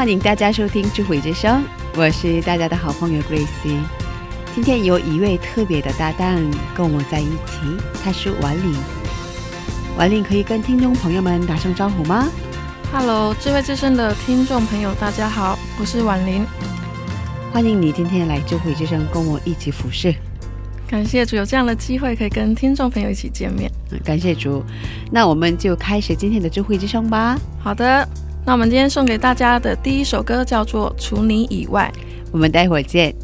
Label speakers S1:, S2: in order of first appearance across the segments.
S1: 欢迎大家收听智慧之声，我是大家的好朋友 Grace。今天有一位特别的搭档跟我在一起，他是婉玲。婉玲可以跟听众朋友们打声招呼吗
S2: ？Hello，智慧之声的听众朋友，大家好，我是婉玲。
S1: 欢迎你今天来智慧之声跟我一起服侍，
S2: 感谢主有这样的机会，可以跟听众朋友一起见面。
S1: 嗯感谢主。那我们就开始今天的智慧之声吧。
S2: 好的，那我们今天送给大家的第一首歌叫做《除你以外》。
S1: 我们待会儿见。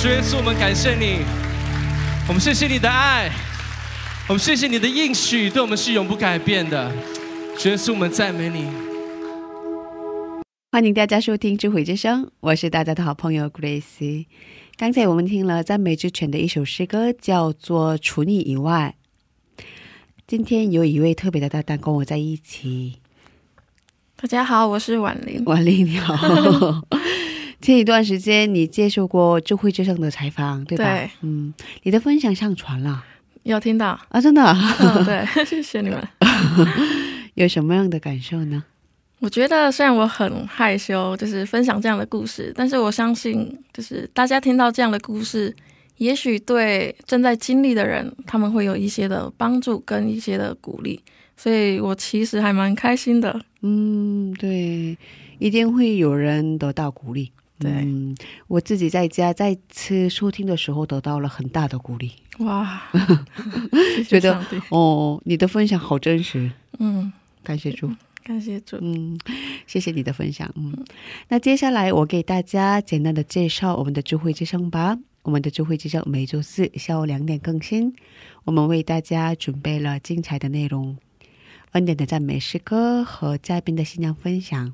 S1: 主耶稣，我们感谢你，我们谢谢你的爱，我们谢谢你的应许，对我们是永不改变的。主耶稣，我们赞美你。
S3: 欢迎大家收听《智慧之声》，我是大家的好朋友 Grace。刚才我们听了赞美之泉的一首诗歌，叫做《除你以外》。今天有一位特别的搭档跟我在一起，
S2: 大家好，我是婉玲。
S3: 婉玲你好。前一段时间你接受过智慧之声的采访，对吧？
S2: 对，
S3: 嗯，你的分享上传了
S2: 有听到？
S3: 啊，真的？
S2: 嗯，对，谢谢你们。
S3: 有什么样的感受呢？
S2: 我觉得虽然我很害羞，就是分享这样的故事，但是我相信，就是大家听到这样的故事，也许对正在经历的人，他们会有一些的帮助跟一些的鼓励，所以我其实还蛮开心的。
S3: 嗯，对，一定会有人得到鼓励。
S2: 对，
S3: 嗯，我自己在家再次收听的时候，得到了很大的鼓励。
S2: 哇，谢
S3: 觉得。哦，你的分享好真实，
S2: 嗯，
S3: 感谢主。
S2: 感谢主。
S3: 嗯，谢谢你的分享。嗯，那接下来我给大家简单的介绍我们的智慧之声吧。我们的智慧之声每周四下午两点更新，我们为大家准备了精彩的内容，恩典的赞美诗歌和嘉宾的新娘分享。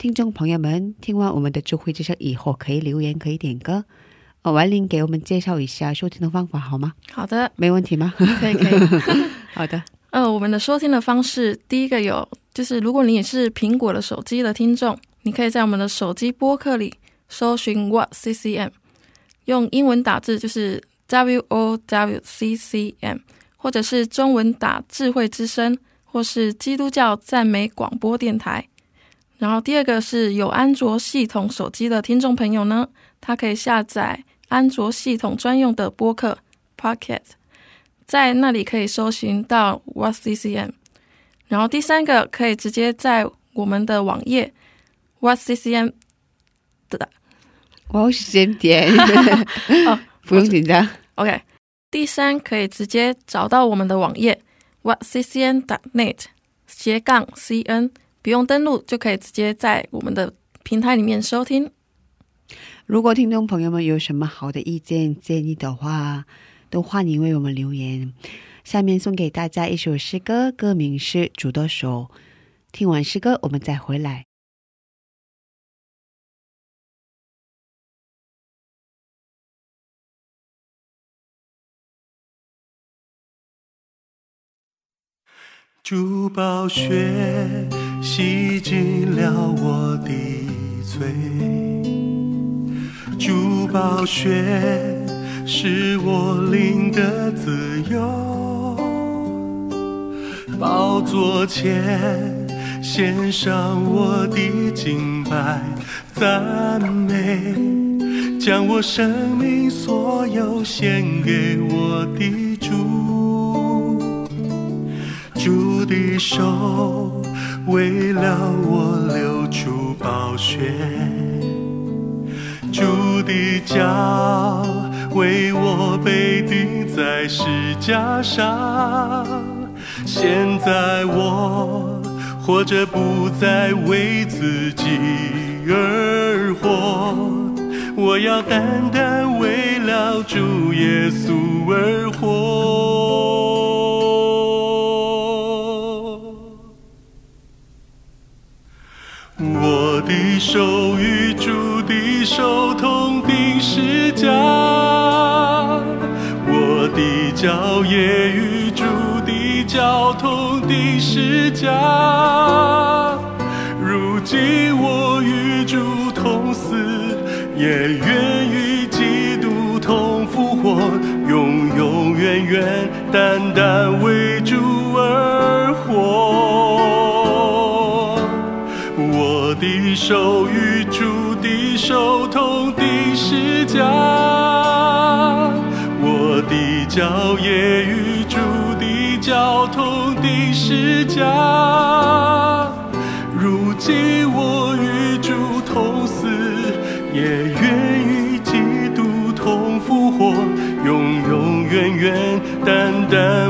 S3: 听众朋友们，听完我们的智慧之声以后，可以留言，可以点歌。呃，婉玲给我们介绍一下收听的方法好吗？
S2: 好的，
S3: 没问题吗？
S2: 可以可以。
S3: 好的，
S2: 呃，我们的收听的方式，第一个有就是，如果你也是苹果的手机的听众，你可以在我们的手机播客里搜寻 What CCM，用英文打字就是 W O W C C M，或者是中文打智慧之声，或是基督教赞美广播电台。然后第二个是有安卓系统手机的听众朋友呢，他可以下载安卓系统专用的播客 Pocket。在那里可以搜寻到 What CCM，然后第三个可以直接在我们的网页 What CCM 的
S3: 我有时间点，
S2: 哦
S3: 不用紧张。
S2: OK，第三可以直接找到我们的网页 What CCM dot net 斜杠 CN，不用登录就可以直接在我们的平台里面收听。
S3: 如果听众朋友们有什么好的意见建议的话，都欢迎为我们留言。下面送给大家一首诗歌，歌名是《主的手》。听完诗歌，我们再回来。
S4: 珠宝血洗净了我的罪，珠宝血使我灵得自由。宝座前献上我的敬拜赞美，将我生命所有献给我的主。主的手为了我流出宝血，主的脚为我被钉在石架上。现在我活着不再为自己而活，我要单单为了主耶稣而活。手与主的手同钉是架，我的脚也与主的脚同钉是架。如今我与主同死，也愿与基督同复活，永永远远单单为主而活。手与主的手同钉十架，我的脚也与主的脚同钉十架。如今我与主同死，也愿与基督同复活，永永远远单单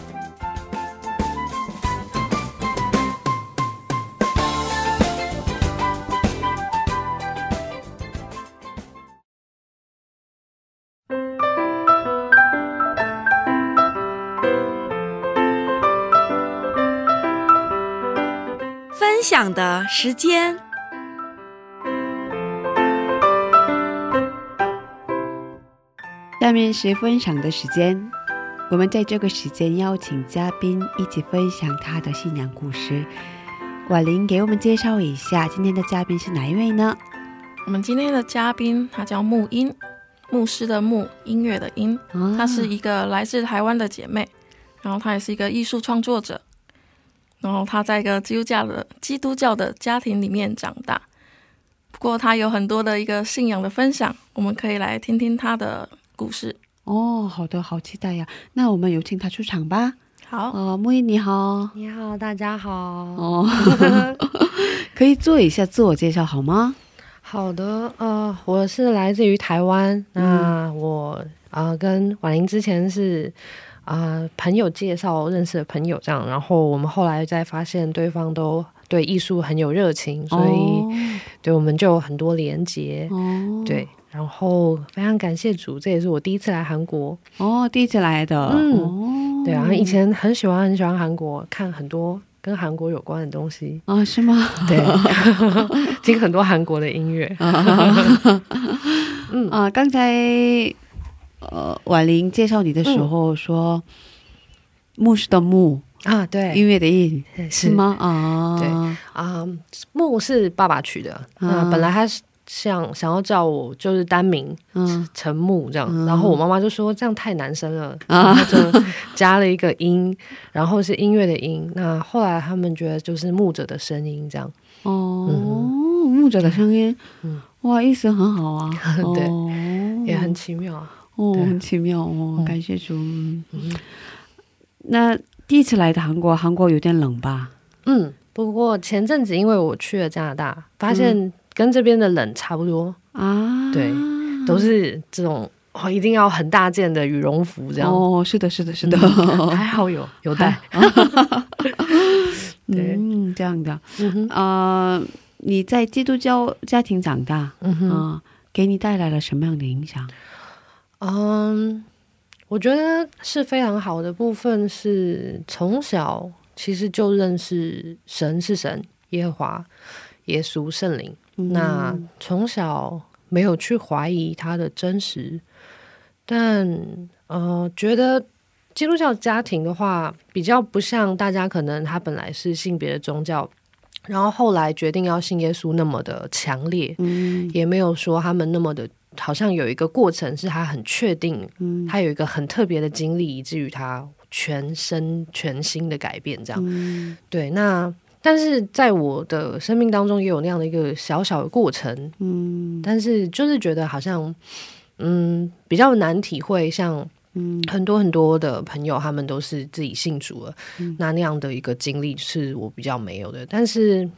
S5: 分享的时间。
S3: 下面是分享的时间，我们在这个时间邀请嘉宾一起分享他的信仰故事。婉玲给我们介绍一下今天的嘉宾是哪一位呢？
S2: 我们今天的嘉宾他叫木音，牧师的牧，音乐的音。
S3: 啊
S2: 她是一个来自台湾的姐妹，然后她也是一个艺术创作者。然后他在一个基督教的基督教的家庭里面长大，不过他有很多的一个信仰的分享，我们可以来听听他的故事。
S3: 哦，好的，好期待呀！那我们有请他出场吧。
S2: 好，
S3: 呃，木易你好。
S6: 你好，大家好。
S3: 哦，可以做一下自我介绍好吗？
S6: 好的，呃，我是来自于台湾，那我呃跟婉玲之前是啊、朋友介绍认识的朋友这样，然后我们后来再发现对方都对艺术很有热情，所以对我们就有很多连接。
S3: 哦
S6: 对，然后非常感谢主，这也是我第一次来韩国。
S3: 哦，第一次来的，
S6: 嗯
S3: 哦，
S6: 对啊，以前很喜欢很喜欢韩国，看很多跟韩国有关的东西。
S3: 啊是吗？
S6: 对，听很多韩国的音乐。
S3: 嗯啊，刚才呃婉玲介绍你的时候说，牧师的牧，
S6: 啊，对，
S3: 音乐的音
S6: 是
S3: 是？吗？啊，
S6: 对。啊，木是爸爸取的，那本来他是想想要叫我就是单名
S3: 嗯。
S6: 陈木这样，
S3: 嗯。
S6: 然后我妈妈就说这样太男生了，
S3: 啊。
S6: 然后就加了一个音，然后是音乐的音。那后来他们觉得就是牧者的声音这样，
S3: 哦，牧者的声音，
S6: 嗯。
S3: 哇，意思很好啊，
S6: 对
S3: 哦。
S6: 也很奇妙。
S3: 哦，很奇妙哦，
S6: 嗯
S3: 感谢主。那第一次来的韩国，韩国有点冷吧？
S6: 嗯，不过前阵子因为我去了加拿大，发现跟这边的冷差不多，
S3: 啊，
S6: 对都是这种哦，一定要很大件的羽绒服这样。
S3: 哦，是的，是的，是的，
S6: 还好有有带。对
S3: 嗯，这样的。
S6: 嗯哼，
S3: 呃，你在基督教家庭长大，
S6: 嗯哼。
S3: 啊、给你带来了什么样的影响？
S6: 嗯，我觉得是非常好的部分是从小其实就认识神是神，耶和华、耶稣、圣灵。那从小没有去怀疑他的真实，但呃，觉得基督教家庭的话，比较不像大家可能他本来是性别的宗教，然后后来决定要信耶稣那么的强烈，
S3: 嗯
S6: 也没有说他们那么的，好像有一个过程是他很确定，
S3: 嗯。
S6: 他有一个很特别的经历，以至于他全身全新的改变，这样。
S3: 嗯。
S6: 对，那但是在我的生命当中也有那样的一个小小的过程，
S3: 嗯。
S6: 但是就是觉得好像，嗯，比较难体会，像
S3: 嗯。
S6: 很多很多的朋友，他们都是自己信主了，
S3: 嗯。
S6: 那那样的一个经历是我比较没有的。但是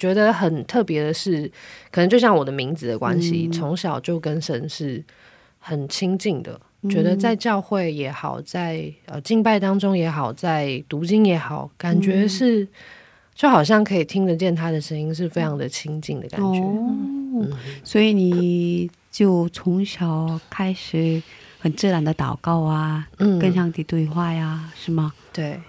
S6: 觉得很特别的是，可能就像我的名字的关系，
S3: 嗯
S6: 从小就跟神是很亲近的。
S3: 嗯
S6: 觉得在教会也好，在呃敬拜当中也好，在读经也好，感
S3: 嗯
S6: 觉是、就好像可以听得见他的声音，是非常的亲近的感觉。
S3: 哦，所以你就从小开始很自然的祷告啊，
S6: 嗯
S3: 跟上帝对话呀，是吗？
S6: 对，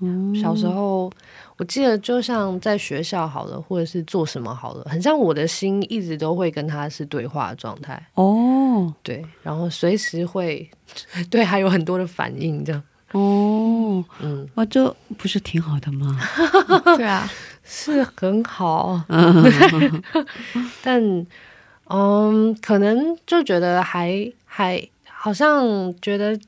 S3: 嗯
S6: 小时候我记得，就像在学校好了，或者是做什么好了，很像我的心一直都会跟他是对话的状态。
S3: 哦
S6: 对，然后随时会 对还有很多的反应，这样。
S3: 哦，
S6: 嗯，
S3: 哇，这不是挺好的吗？
S2: 对啊，
S6: 是很好，
S3: 嗯
S6: 但嗯，可能就觉得还还好像觉得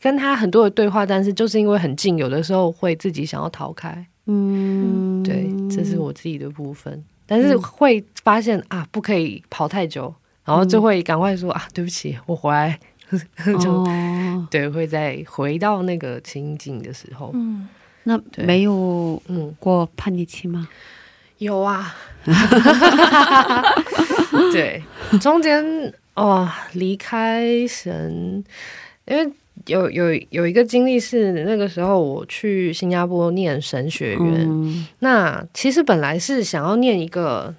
S6: 跟他很多的对话，但是就是因为很近，有的时候会自己想要逃开。
S3: 嗯，
S6: 对，这是我自己的部分，但是会发现啊，不可以跑太久，然后就会赶快说、啊，对不起，我回来，就、
S3: 哦，
S6: 对，会再回到那个情景的时候，
S2: 嗯，
S3: 那没有
S6: 嗯，
S3: 过叛逆期吗？
S6: 有啊，对，中间哦离开神，因为有有有一个经历是那个时候我去新加坡念神学院，
S3: 嗯，
S6: 那其实本来是想要念一个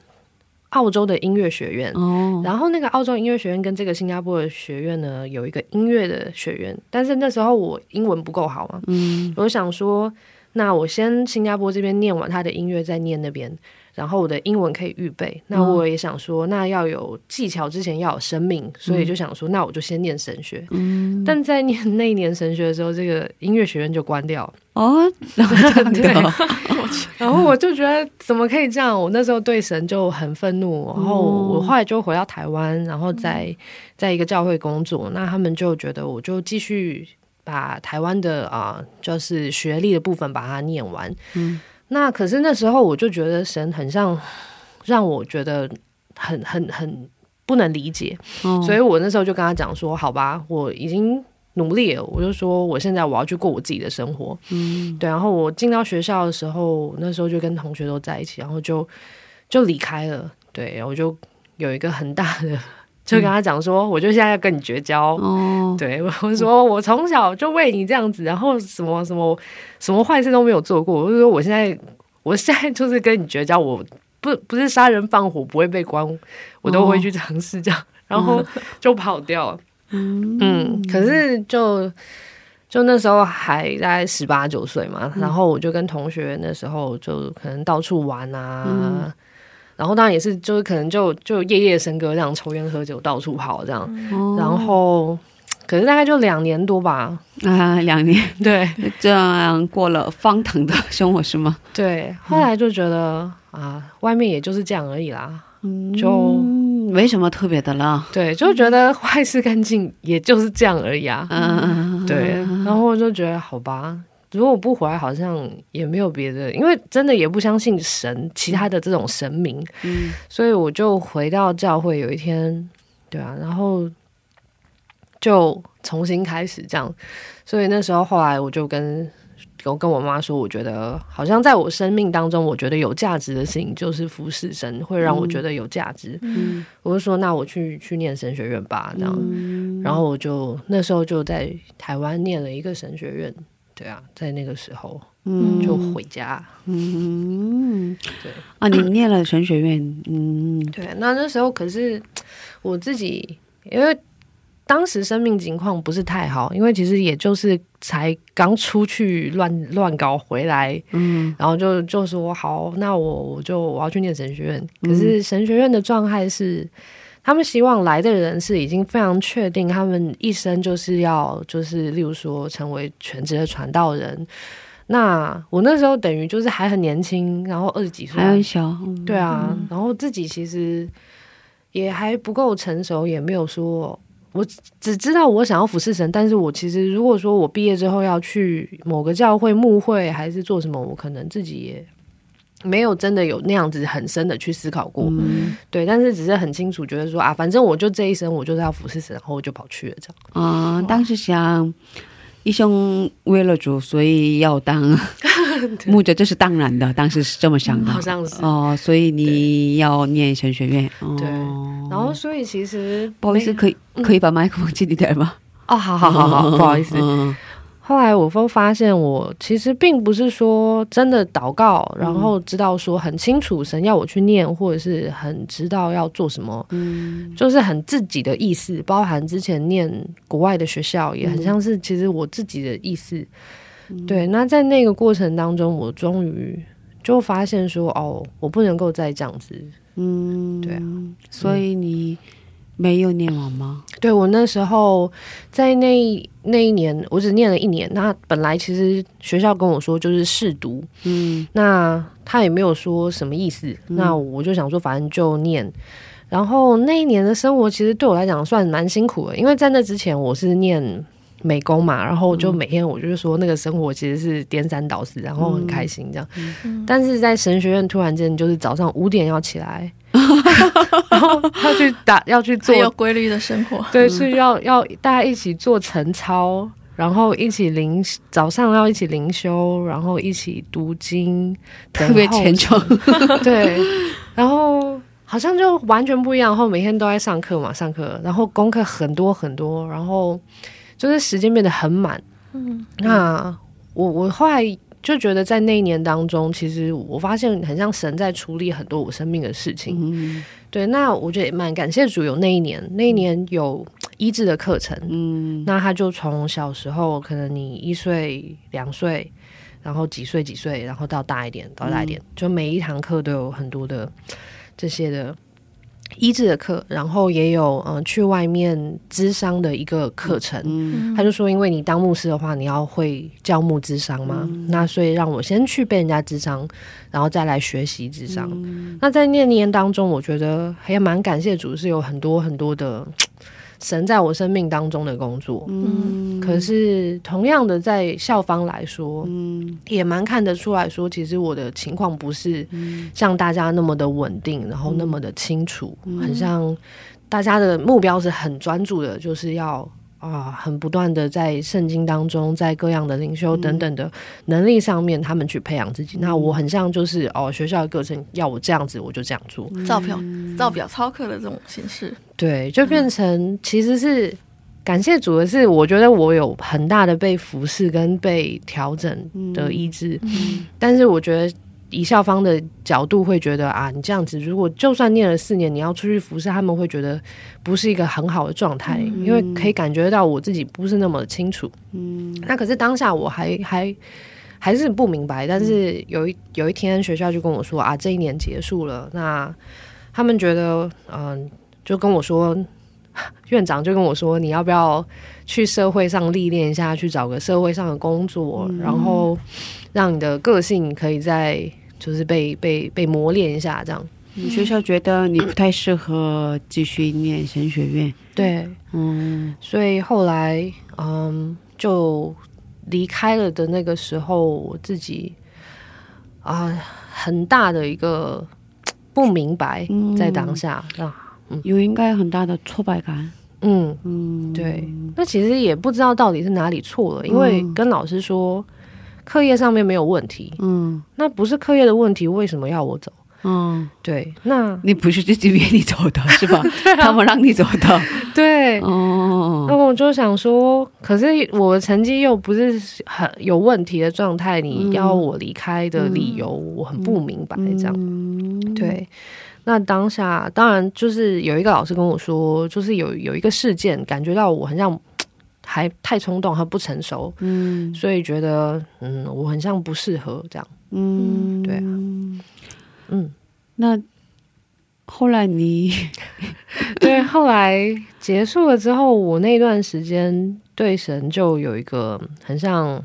S6: 澳洲的音乐学院。
S3: 哦，
S6: 然后那个澳洲音乐学院跟这个新加坡的学院呢，有一个音乐的学院，但是那时候我英文不够好嘛，
S3: 嗯。
S6: 我想说，那我先新加坡这边念完他的音乐，再念那边，然后我的英文可以预备。那我也想说，那要有技巧之前要有生命，所以就想说，那我就先念神学。
S3: 嗯，
S6: 但在念 那一年神学的时候，这个音乐学院就关掉了。
S3: 哦，真
S6: 对
S3: 的，
S6: 然后我就觉得怎么可以这样？我那时候对神就很愤怒。然后我后来就回到台湾，然后在在一个教会工作。那他们就觉得我就继续把台湾的啊、就是学历的部分把它念完。
S3: 嗯，
S6: 那可是那时候我就觉得神很像让我觉得很很很不能理解，
S3: 哦
S6: 所以我那时候就跟他讲说：“好吧，我已经努力了，我就说我现在我要去过我自己的生活。”
S3: 嗯
S6: 对，然后我进到学校的时候，那时候就跟同学都在一起，然后就就离开了。对，我就有一个很大的就跟他讲说，我就现在要跟你绝交。
S3: 哦，
S6: 对，我说我从小就为你这样子，然后什么什么什么坏事都没有做过。我就说我现在，我现在就是跟你绝交，我不不是杀人放火不会被关，我都会去尝试这样，然后就跑掉了。嗯，可是就就那时候还在十八九岁嘛，然后我就跟同学那时候就可能到处玩啊。然后当然也是，就是可能就就夜夜笙歌这样，抽烟喝酒到处跑这样。然后，可是大概就两年多吧。
S3: 啊，两年，
S6: 对，
S3: 这样过了荒唐的生活是吗？
S6: 对。后来就觉得啊，外面也就是这样而已啦，就
S3: 没什么特别的了。
S6: 对，就觉得坏事干净，也就是这样而已啊。嗯，对。然后我就觉得好吧。如果不回来，好像也没有别的，因为真的也不相信神，其他的这种神明，嗯，所以我就回到教会。有一天，对啊，然后就重新开始这样。所以那时候后来，我就跟我跟我妈说，我觉得好像在我生命当中，我觉得有价值的事情就是服侍神，会让我觉得有价值。嗯，我就说，那我去去念神学院吧，这样。然后我就那时候就在台湾念了一个神学院。对啊，在那个时候，嗯，就回家，嗯，对。
S3: 啊，你念了神学院，嗯，
S6: 对，那那时候可是我自己，因为当时生命情况不是太好，因为其实也就是才刚出去乱乱搞回来，嗯，然后就就说好，那我我就我要去念神学院，可是神学院的状态是。他们希望来的人是已经非常确定，他们一生就是要就是，例如说成为全职的传道人。那我那时候等于就是还很年轻，然后二十几岁，
S3: 还很小，
S6: 对啊。然后自己其实也还不够成熟，也没有说，我只知道我想要服侍神。但是我其实如果说我毕业之后要去某个教会牧会，还是做什么，我可能自己也。没有真的有那样子很深的去思考过，对，但是只是很清楚觉得说啊，反正我就这一生我就是要服侍神，然后我就跑去了这样。
S3: 啊，当时想一生为了主，所以要当 牧者，这是当然的。当时是这么想的，
S6: 好像是
S3: 哦。所以你要念神学院，
S6: 对。然后，所以其实
S3: 不好意思，可以可以把麦克风近一点吗？
S6: 哦，好好好好，不好意思。后来我都发现，我其实并不是说真的祷告，然后知道说很清楚神要我去念，或者是很知道要做什么，嗯，就是很自己的意思。包含之前念国外的学校，也很像是其实我自己的意思。对，那在那个过程当中，我终于就发现说，哦，我不能够再这样子。嗯，对啊，
S3: 所以你。没有念完吗？
S6: 对我那时候在那那一年，我只念了一年。那本来其实学校跟我说就是试读，嗯，那他也没有说什么意思。那我就想说，反正就念。然后那一年的生活其实对我来讲算蛮辛苦的，因为在那之前我是念美工嘛，然后就每天我就是说那个生活其实是颠三倒四，然后很开心这样。但是在神学院突然间就是早上五点要起来。然后要去打，要去做
S2: 有规律的生活。
S6: 对，是要要大家一起做晨操，然后一起灵早上要一起灵修，然后一起读经，
S3: 特别虔诚。
S6: 对，然后好像就完全不一样。然后每天都在上课嘛，上课，然后功课很多很多，然后就是时间变得很满。嗯，那我我后来。就觉得在那一年当中，其实我发现很像神在处理很多我生命的事情。嗯对，那我觉得也蛮感谢主有那一年，那一年有医治的课程。嗯，那他就从小时候，可能你一岁、两岁，然后几岁几岁，然后到大一点，到大一点，就每一堂课都有很多的这些的。医治的课，然后也有嗯去外面咨商的一个课程。嗯，他就说，因为你当牧师的话，你要会教牧咨商嘛，那所以让我先去被人家咨商，然后再来学习咨商。那在念念当中，我觉得还蛮感谢主，是有很多很多的。神在我生命当中的工作，嗯，可是同样的在校方来说，嗯，也蛮看得出来说，其实我的情况不是像大家那么的稳定，然后那么的清楚，很像大家的目标是很专注的，就是要啊，很不断的在圣经当中，在各样的灵修等等的能力上面，他们去培养自己。那我很像就是哦，学校的课程要我这样子，我就这样做，
S2: 照表照表操课的这种形式。
S6: 对，就变成其实是感谢主的是，我觉得我有很大的被服侍跟被调整的意志，但是我觉得以校方的角度会觉得啊，你这样子，如果就算念了四年，你要出去服侍，他们会觉得不是一个很好的状态，因为可以感觉到我自己不是那么清楚。嗯，那可是当下我还还还是不明白，但是有一有一天学校就跟我说啊，这一年结束了，那他们觉得嗯、就跟我说。院长就跟我说：“你要不要去社会上历练一下，去找个社会上的工作，然后让你的个性可以再就是被被被磨练一下，这样。
S3: 你学校觉得你不太适合继续念神学院，
S6: 对，
S3: 嗯
S6: 所以后来嗯，就离开了的那个时候，我自己啊、很大的一个不明白，在当下啊，
S3: 有应该很大的挫败感，
S6: 嗯。”
S3: 嗯，
S6: 对，那其实也不知道到底是哪里错了，因为跟老师说课业上面没有问题，
S3: 嗯。
S6: 那不是课业的问题，为什么要我走？
S3: 嗯，
S6: 对，那
S3: 你不是自己愿意走的是吧？他们让你走的，
S6: 对，
S3: 哦，
S6: 那我就想说，可是我的成绩又不是很有问题的状态，你要我离开的理由，我很不明白，这样。
S3: 嗯，
S6: 对，那当下当然就是有一个老师跟我说，就是有有一个事件，感觉到我很像还太冲动，还不成熟，
S3: 嗯
S6: 所以觉得嗯，我很像不适合这样。
S3: 嗯，
S6: 对啊嗯，
S3: 那后来你
S6: 对。后来结束了之后，我那段时间对神就有一个很像。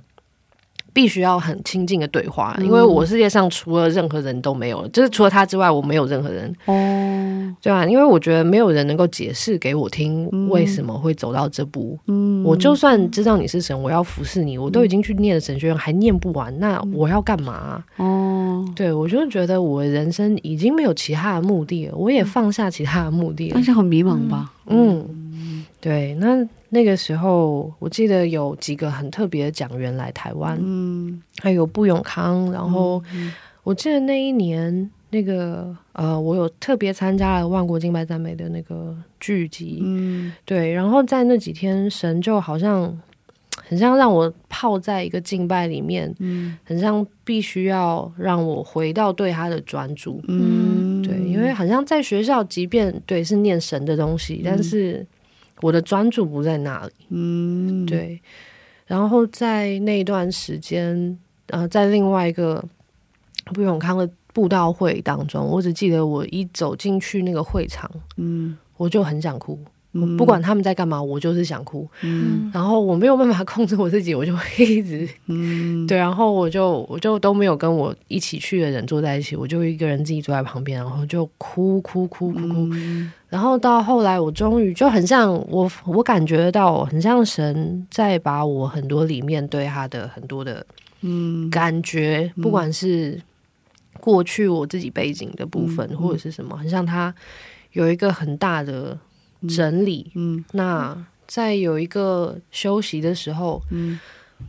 S6: 必须要很亲近的对话，因为我世界上除了任何人都没有，就是除了他之外，我没有任何人。
S3: 哦，
S6: 对啊，因为我觉得没有人能够解释给我听为什么会走到这步。嗯，我就算知道你是神，我要服侍你，我都已经去念了神学院，还念不完，那我要干嘛、
S3: 哦，
S6: 对我就觉得我人生已经没有其他的目的了，我也放下其他的目的了。
S3: 但。是很迷茫吧？
S6: 嗯，对，那那个时候我记得有几个很特别的讲员来台湾，
S3: 嗯。
S6: 还有布永康，然后我记得那一年那个呃，我有特别参加了万国敬拜赞美的那个剧集，
S3: 嗯。
S6: 对，然后在那几天，神就好像很像让我泡在一个敬拜里面，
S3: 嗯。
S6: 很像必须要让我回到对他的专注，
S3: 嗯，
S6: 对，因为好像在学校，即便对是念神的东西，但是我的专注不在那里，
S3: 嗯，
S6: 对。然后在那段时间，呃，在另外一个不永康的布道会当中，我只记得我一走进去那个会场，
S3: 嗯
S6: 我就很想哭。不管他们在干嘛，我就是想哭。
S3: 嗯
S6: 然后我没有办法控制我自己，我就会一直
S3: 嗯
S6: 对，然后我就我就都没有跟我一起去的人坐在一起，我就一个人自己坐在旁边，然后就哭哭哭哭哭。
S3: 嗯
S6: 然后到后来，我终于就很像我，我感觉到很像神在把我很多里面对他的很多的
S3: 嗯。
S6: 感觉，不管是过去我自己背景的部分，或者是什么，很像他有一个很大的整理。
S3: 嗯。
S6: 那在有一个休息的时候，
S3: 嗯。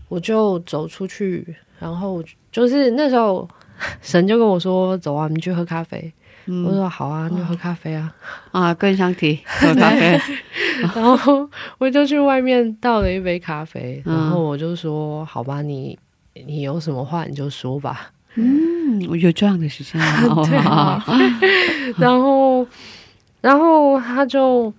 S6: 我就走出去，然后就是那时候 神就跟我说：“走啊，我们去喝咖啡。
S3: 嗯。
S6: 我说：“好啊，那就喝咖啡啊。
S3: 啊，更想提。喝咖啡，
S6: 然后我就去外面倒了一杯咖啡，
S3: 嗯。
S6: 然后我就说：“好吧，你你有什么话你就说吧。
S3: 嗯，我有这样的事情啊，
S6: 对啊。然后，然后他就，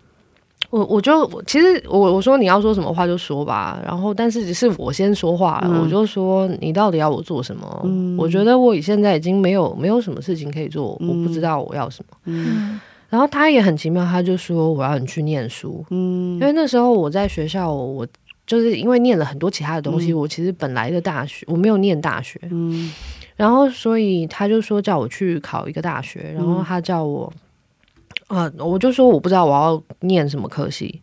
S6: 我我就我其实我我说你要说什么话就说吧，然后但是只是我先说话我就说你到底要我做什么？
S3: 嗯？
S6: 我觉得我现在已经没有没有什么事情可以做，
S3: 嗯
S6: 我不知道我要什么。
S3: 嗯。
S6: 然后他也很奇妙，他就说我要你去念书，
S3: 嗯。
S6: 因为那时候我在学校，我就是因为念了很多其他的东西，
S3: 嗯。
S6: 我其实本来的大学我没有念大学，
S3: 嗯。
S6: 然后所以他就说叫我去考一个大学，然后他叫我，啊、我就说我不知道我要念什么科系，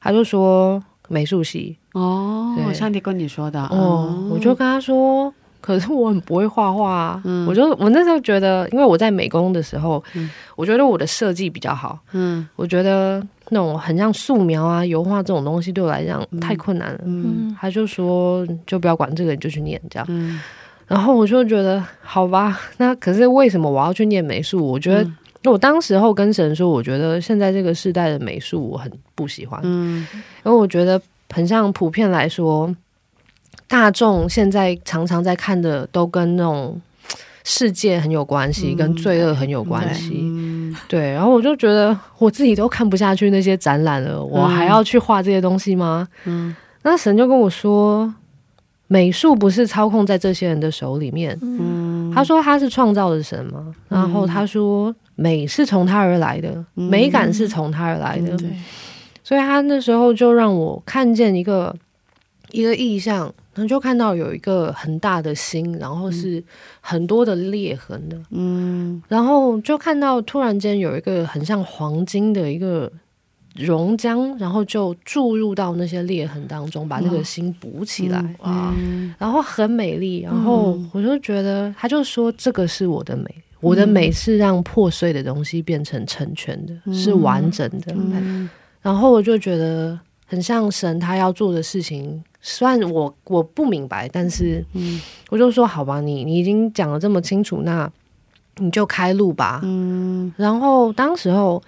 S6: 他就说美术系，
S3: 哦，
S6: 我
S3: 上帝跟你说的
S6: 哦，我就跟他说。可是我很不会画画、啊，
S3: 嗯
S6: 我就我那时候觉得，因为我在美工的时候，
S3: 嗯
S6: 我觉得我的设计比较好，
S3: 嗯
S6: 我觉得那种很像素描啊、油画这种东西对我来讲太困难了。
S3: 嗯
S6: 他就说就不要管这个，你就去念这样。
S3: 嗯
S6: 然后我就觉得好吧，那可是为什么我要去念美术？我觉得那我当时候跟神说，我觉得现在这个时代的美术我很不喜欢，
S3: 嗯。
S6: 因为我觉得很像普遍来说，大众现在常常在看的都跟那种世界很有关系，
S3: 嗯
S6: 跟罪恶很有关系。
S3: 嗯。
S6: 对，然后我就觉得我自己都看不下去那些展览了，我还要去画这些东西吗？
S3: 嗯？
S6: 那神就跟我说，美术不是操控在这些人的手里面。
S3: 嗯，
S6: 他说他是创造的神嘛，然后他说美是从他而来的，
S3: 嗯。
S6: 美感是从他而来的。
S2: 对，
S6: 所以他那时候就让我看见一个一个意象，然后就看到有一个很大的心，然后是很多的裂痕的，
S3: 嗯。
S6: 然后就看到突然间有一个很像黄金的一个熔浆，然后就注入到那些裂痕当中，把那个心补起来。
S2: 哇，
S3: 嗯
S6: 然后很美丽，然后我就觉得，他就说这个是我的美，我的美是让破碎的东西变成成全的，是完整的。
S3: 嗯
S6: 然后我就觉得很像神他要做的事情，虽然我我不明白，但是
S3: 嗯
S6: 我就说好吧，你你已经讲的这么清楚，那你就开路吧。
S3: 嗯
S6: 然后当时候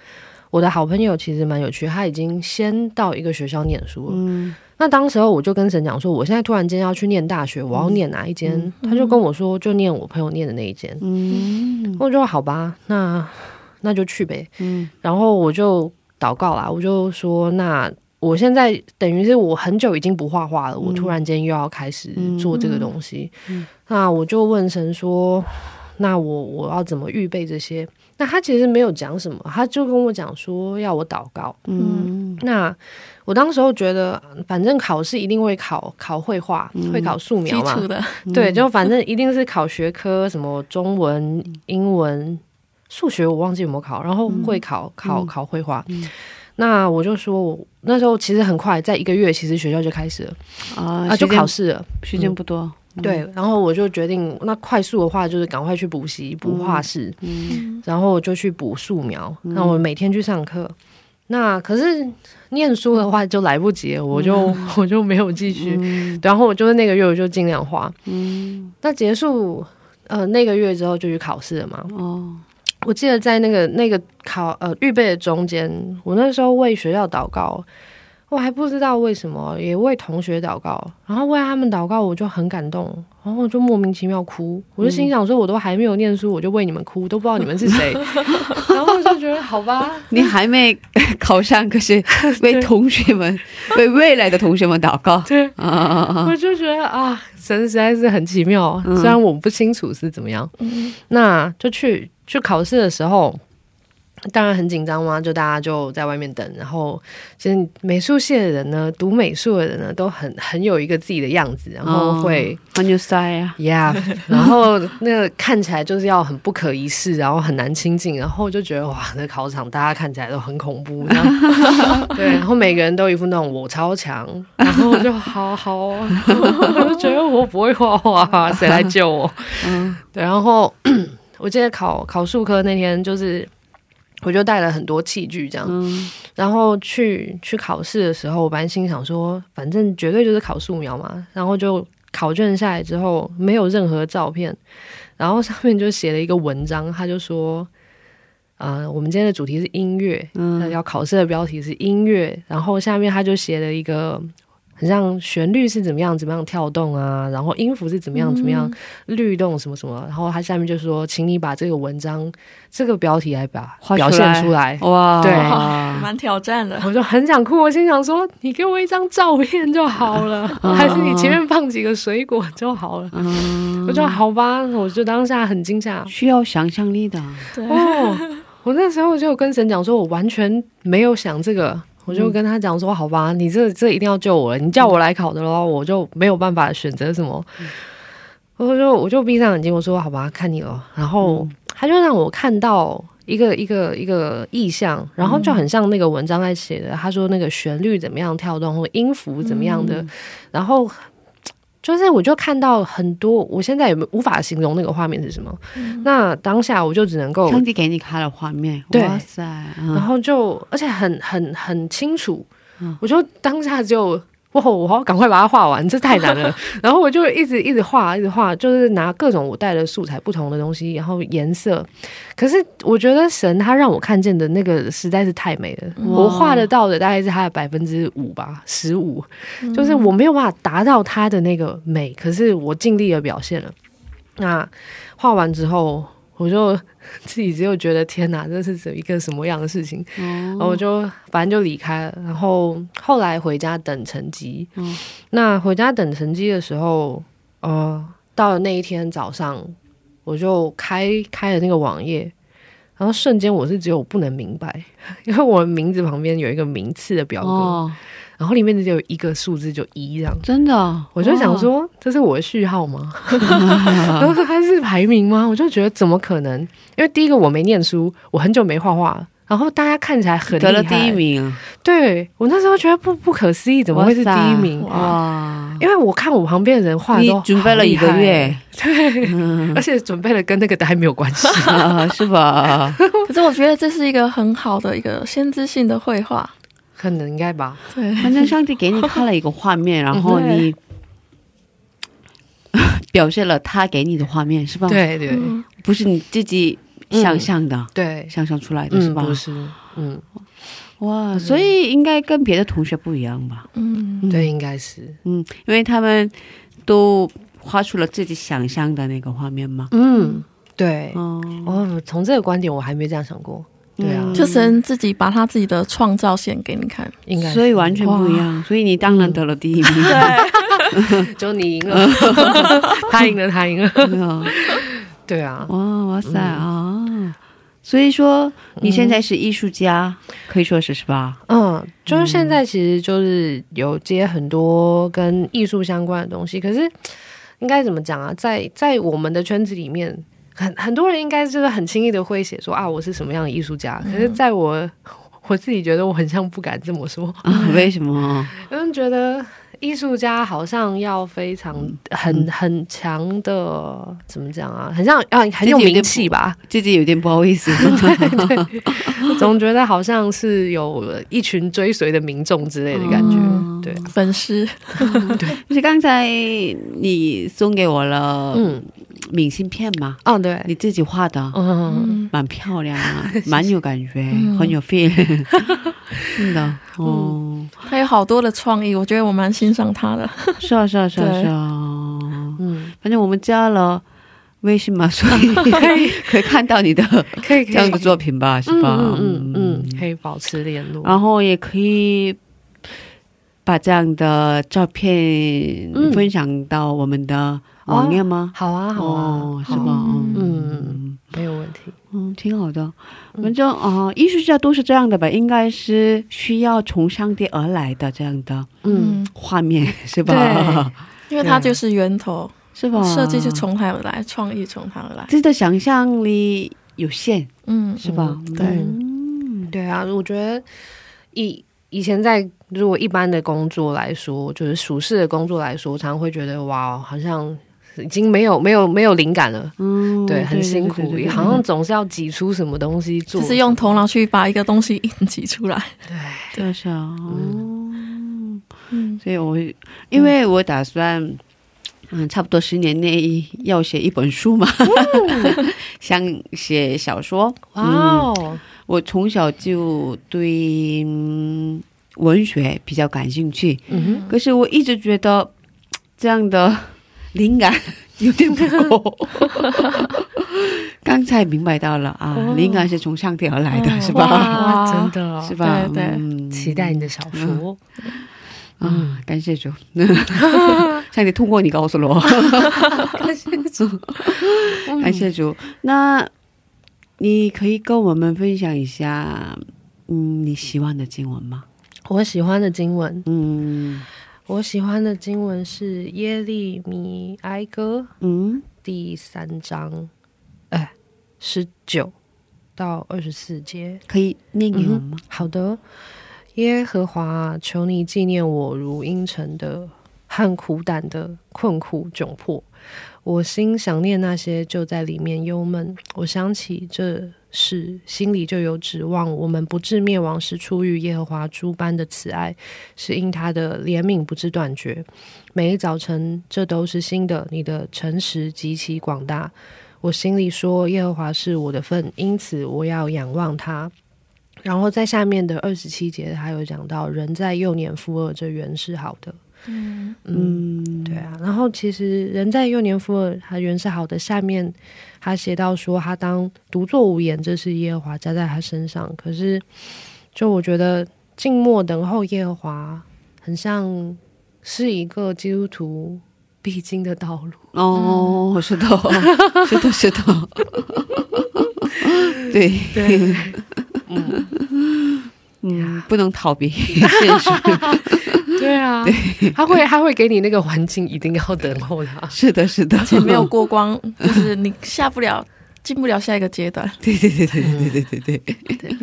S6: 我的好朋友其实蛮有趣，他已经先到一个学校念书了。
S3: 嗯
S6: 那当时候我就跟神讲说，我现在突然间要去念大学，我要念哪一间？他就跟我说，就念我朋友念的那一间。
S3: 嗯
S6: 我就说好吧，那那就去呗。
S3: 嗯
S6: 然后我就祷告啦，我就说那。我现在等于是我很久已经不画画了，我突然间又要开始做这个东西，那我就问神说，那我我要怎么预备这些？那他其实没有讲什么，他就跟我讲说要我祷告。
S3: 嗯
S6: 那我当时候觉得，反正考试一定会考考绘画，会考素描嘛
S2: 础，的，
S6: 对，就反正一定是考学科，什么中文、英文、数学，我忘记有没有考，然后会考考考绘画。那我就说我那时候其实很快，在一个月，其实学校就开始了
S3: 啊
S6: 啊，就考
S3: 试
S6: 试了。
S3: 时间不多，
S6: 对，然后我就决定，那快速的话就是赶快去补习补画室，
S3: 嗯。
S6: 然后我就去补素描，那我每天去上课。那可是念书的话就来不及了，我就、我就没有继续。
S3: 嗯。
S6: 然后我就是那个月我就尽量画。
S3: 嗯。
S6: 那结束呃那个月之后就去考试了嘛。
S3: 哦。
S6: 我记得在那个那个考呃预备的中间，我那时候为学校祷告，我还不知道为什么，也为同学祷告，然后为他们祷告，我就很感动，然后我就莫名其妙哭，我就心想说，我都还没有念书，我就为你们哭，都不知道你们是谁，然后我就觉得好吧，
S3: 你还没考上，可是为同学们、为未来的同学们祷告。
S6: 对，
S3: 啊！
S6: 我就觉得啊，神实在是很奇妙，
S3: 嗯。
S6: 虽然我不清楚是怎么样，那就去去考试的时候。当然很紧张嘛，就大家就在外面等。然后，其实美术系的人呢，读美术的人呢，都很很有一个自己的样子，然后会
S3: 很有塞啊，
S6: 呀然后那个看起来就是要很不可一世，然后很难亲近，然后就觉得哇，那考场大家看起来都很恐怖，这样 对，然后每个人都一副那种我超强，然后我就好好啊，我就觉得我不会画画，谁来救我？
S3: 嗯
S6: 对，然后 我记得考考数科那天就是。我就带了很多器具，这样，
S3: 嗯。
S6: 然后去去考试的时候，我本来心想说，反正绝对就是考素描嘛，然后就考卷下来之后没有任何照片，然后上面就写了一个文章，他就说，呃，我们今天的主题是音乐，那
S3: 嗯
S6: 要考试的标题是音乐，然后下面他就写了一个。很像旋律是怎么样怎么样跳动啊，然后音符是怎么样怎么样律动什么什么，然后他下面就说，请你把这个文章这个标题来把
S3: 画出
S6: 表现出来。
S3: 哇，
S6: 对
S2: 蛮挑战的。
S6: 我就很想哭，我心想说，你给我一张照片就好了，还是你前面放几个水果就好了。
S3: 嗯
S6: 我就好吧，我就当下很惊讶。
S3: 需要想象力的，
S2: 对，
S6: 哦，我那时候就跟神讲说，我完全没有想这个，我就跟他讲说，好吧，你这这一定要救我了，你叫我来考的咯，我就没有办法选择什么。我就我就闭上眼睛，我说好吧，看你了。然后他就让我看到一个一个一个意象，然后就很像那个文章在写的，他说那个旋律怎么样跳动，或音符怎么样的，然后。就是我就看到很多，我现在也无法形容那个画面是什么。那当下我就只能够
S3: 上帝给你看了画面，
S6: 对
S3: 哇塞，嗯
S6: 然后就而且很很很清楚，
S3: 嗯
S6: 我就当下就哇，我好赶快把它画完，这太难了。然后我就一直一直画，一直画，就是拿各种我带的素材，不同的东西，然后颜色。可是我觉得神他让我看见的那个实在是太美了，我画得到的大概是他的百分之五吧，十五，就是我没有办法达到他的那个美，可是我尽力的表现了。那画完之后，我就 自己只有觉得天哪，这是一个什么样的事情？然后我就反正就离开了。然后后来回家等成绩。那回家等成绩的时候，呃，到了那一天早上，我就开开了那个网页，然后瞬间我是只有不能明白，因为我名字旁边有一个名次的表格。
S3: 哦，
S6: 然后里面只有一个数字，就一这样。
S3: 真的，哦
S6: 我就想说，这是我的序号吗？然后它是排名吗？我就觉得怎么可能？因为第一个我没念书，我很久没画画了，然后大家看起来很
S3: 得了第一。名啊，
S6: 对我那时候觉得不不可思议，怎么会是第一名？
S3: 哇！
S6: 因为我看我旁边的人画的
S3: 你
S6: 都
S3: 准备了一个月，
S6: 对，而且准备了跟那个还没有关系。
S3: 啊是吧？
S2: 可是我觉得这是一个很好的一个先知性的绘画。
S6: 可能应该吧，
S2: 对，
S3: 反正上帝给你看了一个画面，然后 你表现了他给你的画面，是吧？，
S6: 对对。
S2: 嗯。
S3: 不是你自己想象的，
S6: 对，
S3: 想象出来的是
S6: 嗯，
S3: 吧？
S6: 不是，嗯，
S3: 哇，所以应该跟别的同学不一样吧？
S2: 嗯，
S6: 对，应该是，
S3: 嗯，因为他们都画出了自己想象的那个画面嘛。
S6: 嗯，对。
S3: 哦，
S6: 哦，从这个观点我还没这样想过。对啊，
S3: 嗯
S2: 就神自己把他自己的创造献给你看。
S6: 应该
S3: 所以完全不一样，所以你当然得了第一名。
S2: 对，
S6: 就你赢了，他赢了，他赢了。
S3: 嗯
S6: 对啊，
S3: 哇哇塞啊！所以说你现在是艺术家，可以说是是吧？
S6: 嗯，就是现在其实就是有接很多跟艺术相关的东西，可是应该怎么讲啊？在在我们的圈子里面，很很多人应该就是很轻易的会写说啊，我是什么样的艺术家。可是在我 我自己觉得我很像不敢这么说，
S3: 啊，为什么？
S6: 因为觉得艺术家好像要非常很很强的怎么讲啊？很像啊，很有名气吧？
S3: 自己有点不好意思对。
S6: 总觉得好像是有一群追随的民众之类的感觉。
S2: 嗯
S6: 对，
S2: 粉丝对，
S3: 就是刚才你送给我了
S6: 嗯，
S3: 明信片嘛，
S6: 哦，对，
S3: 你自己画的，
S6: 嗯，
S2: 嗯，
S3: 蛮漂亮啊，蛮有感觉，
S2: 嗯
S3: 很有 feel，真的哦，
S2: 他有好多的创意，我觉得我蛮欣赏他的。
S3: 是啊是啊是啊是啊，
S6: 嗯，
S3: 反正我们加了微信嘛，所以可以可以看到你的
S6: 可以，可以，
S3: 这样的作品吧，是吧？
S6: 嗯嗯。嗯，可以保持联络。
S3: 然后也可以把这样的照片
S6: 嗯。
S3: 分享到我们的网页吗？
S6: 好啊，好啊
S3: 哦，，是吧？
S2: 嗯
S6: 嗯，没有问题。
S3: 嗯，挺好的。反正啊、呃艺术家都是这样的吧，应该是需要从上帝而来的这样的
S6: 嗯，
S2: 嗯，
S3: 画面，是吧？
S6: 对
S2: 因为它就是源头，
S3: 是吧？
S2: 设计就从它而来，创意从它而来。
S3: 自己的想象力有限，
S2: 嗯，
S3: 是吧？
S2: 对
S3: 嗯
S6: 对啊，我觉得以以前在如果一般的工作来说，就是属事的工作来说，我常常会觉得哇，好像已经没有没有没有灵感了，
S3: 嗯
S6: 对，很辛苦好像总是要挤出什么东西做，
S2: 就是用头脑去把一个东西硬挤出来。
S6: 对，
S3: 就是啊。嗯。
S2: 嗯。
S3: 所以我因为我打算。嗯，差不多十年内要写一本书嘛，想写小说。
S6: 哇
S3: 嗯。
S6: 哦，
S3: 我从小就对、嗯文学比较感兴趣，
S6: 嗯
S3: 可是我一直觉得这样的灵感有点不够。刚才明白到了啊，
S6: 哦。
S3: 灵感是从上帝而来的，
S2: 哦。
S3: 是吧？
S6: 哇，真的。哦
S3: 是吧？
S2: 对对。
S3: 嗯。
S6: 期待你的小说，
S3: 啊，感谢主，上帝通过你告诉了我，感谢主。那你可以跟我们分享一下，嗯，你喜欢的经文吗？
S6: 我喜欢的经文，
S3: 嗯
S6: 我喜欢的经文是耶利米哀歌
S3: 嗯
S6: 第三章，哎，十九到二十四节。
S3: 可以念给我们吗？
S6: 好的，耶和华啊，求你纪念我如阴沉的和苦胆的困苦窘迫。我心想念那些就在里面忧闷。我想起这事，心里就有指望。我们不至灭亡，是出于耶和华诸般的慈爱，是因他的怜悯不至断绝。每一早晨，这都是新的。你的诚实极其广大。我心里说，耶和华是我的份，因此我要仰望他。然后在下面的二十七节，还有讲到人在幼年负恶，这原是好的。
S4: 嗯
S6: 嗯，对啊。然后其实人在幼年负恶，他原是好的。下面他写到说，他当独坐无言，这是耶和华加在他身上。可是，就我觉得静默等候耶和华，很像是一个基督徒必经的道路。
S3: 哦，是的，是的，是的，对
S6: 对，嗯
S3: 嗯，不能逃避现实。
S6: 对啊，他会他会给你那个环境，一定要等候他。
S3: 是的，是的，而
S4: 且没有过光，就是你下不了、进不了下一个阶段。
S3: 对对对对对对对对。对。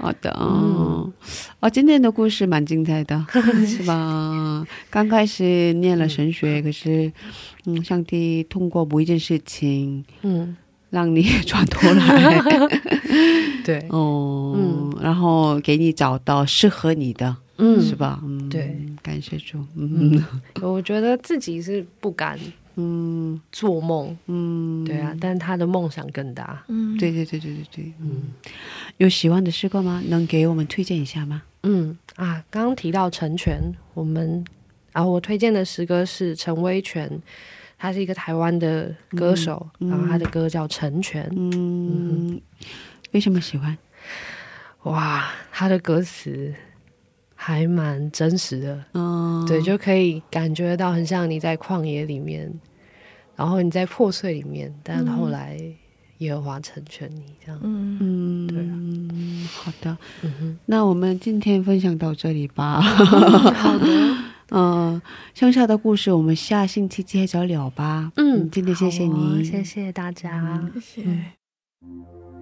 S3: 好的，哦，哦，今天的故事蛮精彩的，是吧？刚开始念了神学，可是，嗯，上帝通过某一件事情，
S6: 嗯，
S3: 让你转头来，
S6: 对，
S3: 哦，嗯，然后给你找到适合你的，
S6: 嗯，
S3: 是吧？嗯，
S6: 对，
S3: 感谢主，嗯，
S6: 我觉得自己是不敢，
S3: 嗯，
S6: 做梦，
S3: 嗯，
S6: 对啊，但他的梦想更大，
S4: 嗯，
S3: 对对对对对对，嗯，有喜欢的诗歌吗？能给我们推荐一下吗？
S6: 嗯啊，刚刚提到成全，我们啊，我推荐的诗歌是陈威全，他是一个台湾的歌手，
S3: 嗯
S6: 然后他的歌叫《成全》，
S3: 嗯，为什么喜欢？
S6: 哇，他的歌词还蛮真实的，
S3: 嗯，
S6: 对，就可以感觉到很像你在旷野里面，然后你在破碎里面，但后来耶和华成全你，这样，
S4: 嗯，
S3: 嗯，
S6: 对啊。
S3: 嗯，好的，
S6: 嗯哼，
S3: 那我们今天分享到这里吧。
S6: 好的，
S3: 嗯，剩下的故事我们下星期接着聊吧。
S6: 嗯，
S3: 今天谢谢你，
S6: 谢谢大家，
S4: 谢谢。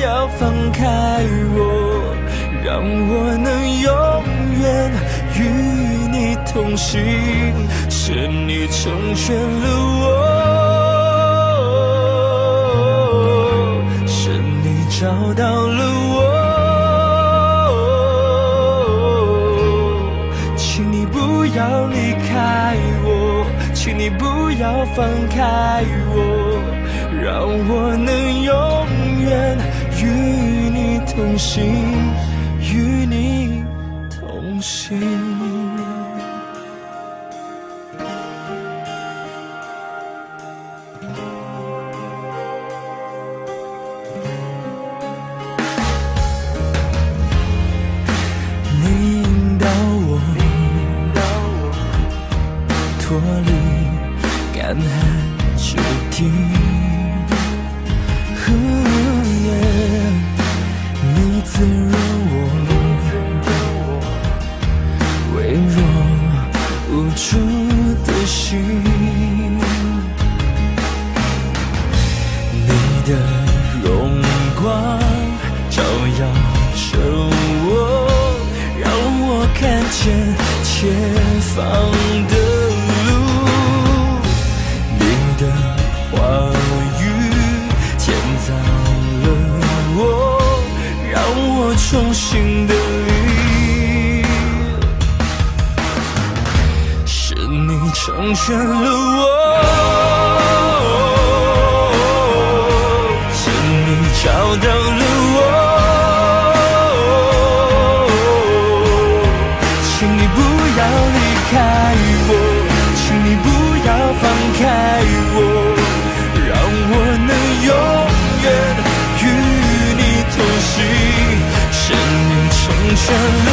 S7: 要放开我，让我能永远与你同行。是你成全了我，是你找到了我，请你不要离开我，请你不要放开我，让我能永远同行，与你同行。
S4: 成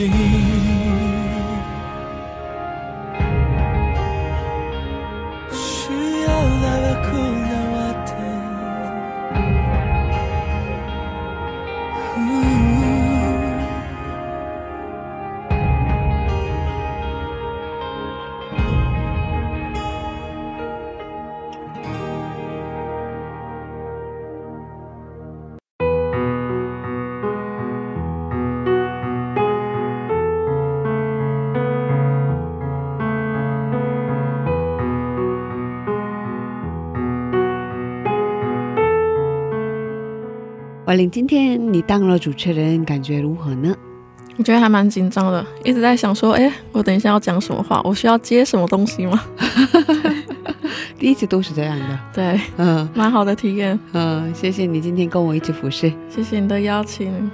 S4: 心。
S3: 婉玲，今天你当了主持人，感觉如何呢？
S2: 我觉得还蛮紧张的，一直在想说，哎，我等一下要讲什么话，我需要接什么东西吗？
S3: 第一次都是这样的，
S2: 对，
S3: 嗯
S2: 蛮好的体验，
S3: 嗯，谢谢你今天跟我一起服侍。
S2: 谢谢你的邀请。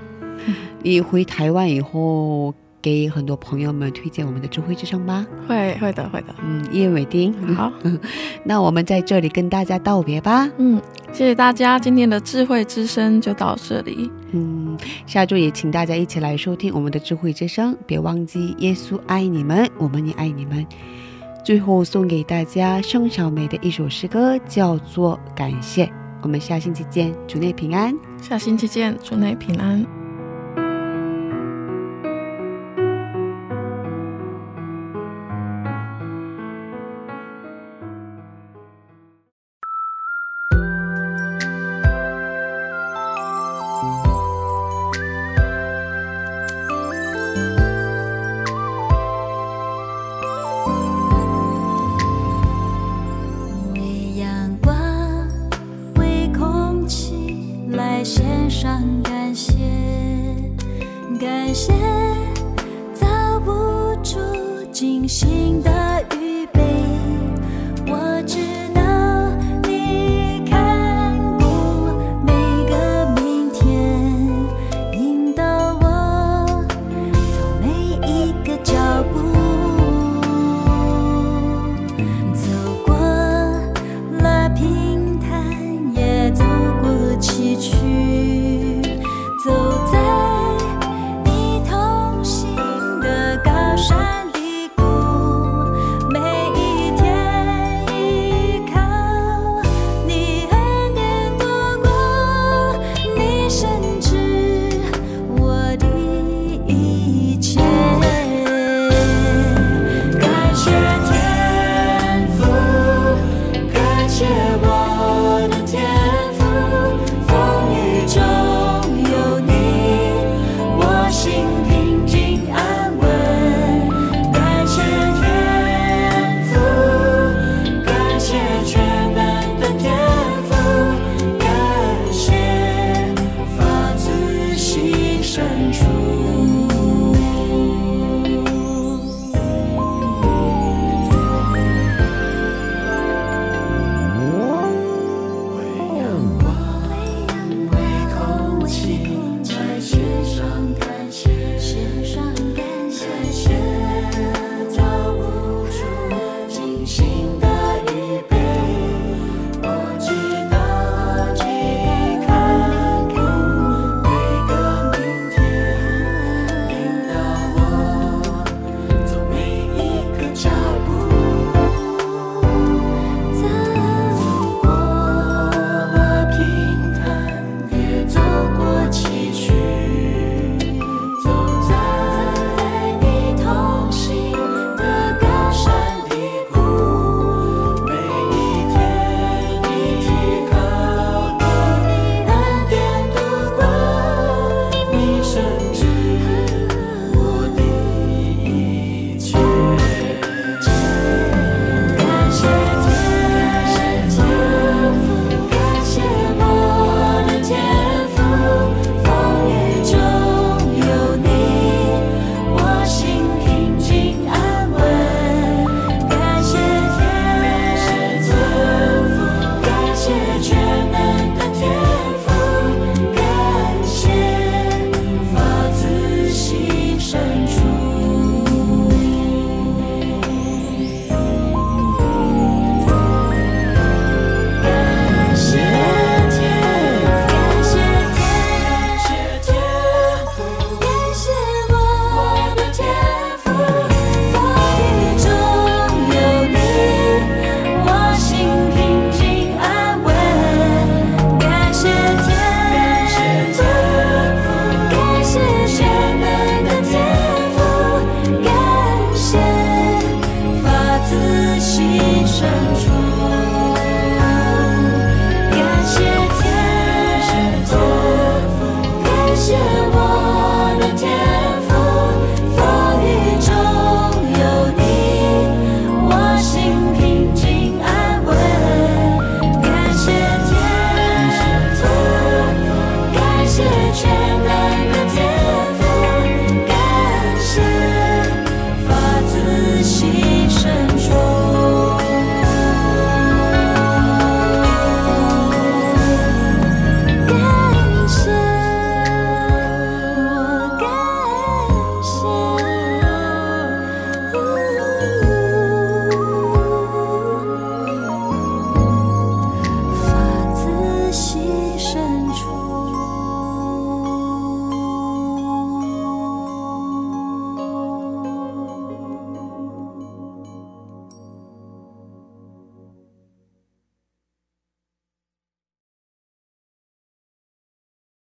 S3: 你回台湾以后，给很多朋友们推荐我们的智慧之声吧。
S2: 会会的会的，
S3: 嗯，一言为定。
S2: 好，
S3: 那我们在这里跟大家道别吧。
S2: 嗯，谢谢大家，今天的智慧之声就到这里。
S3: 嗯，下周也请大家一起来收听我们的智慧之声，别忘记耶稣爱你们，我们也爱你们。最后送给大家盛小美的一首诗歌，叫做《感谢》。我们下星期见，主内平安。
S2: 下星期见，祝内平安。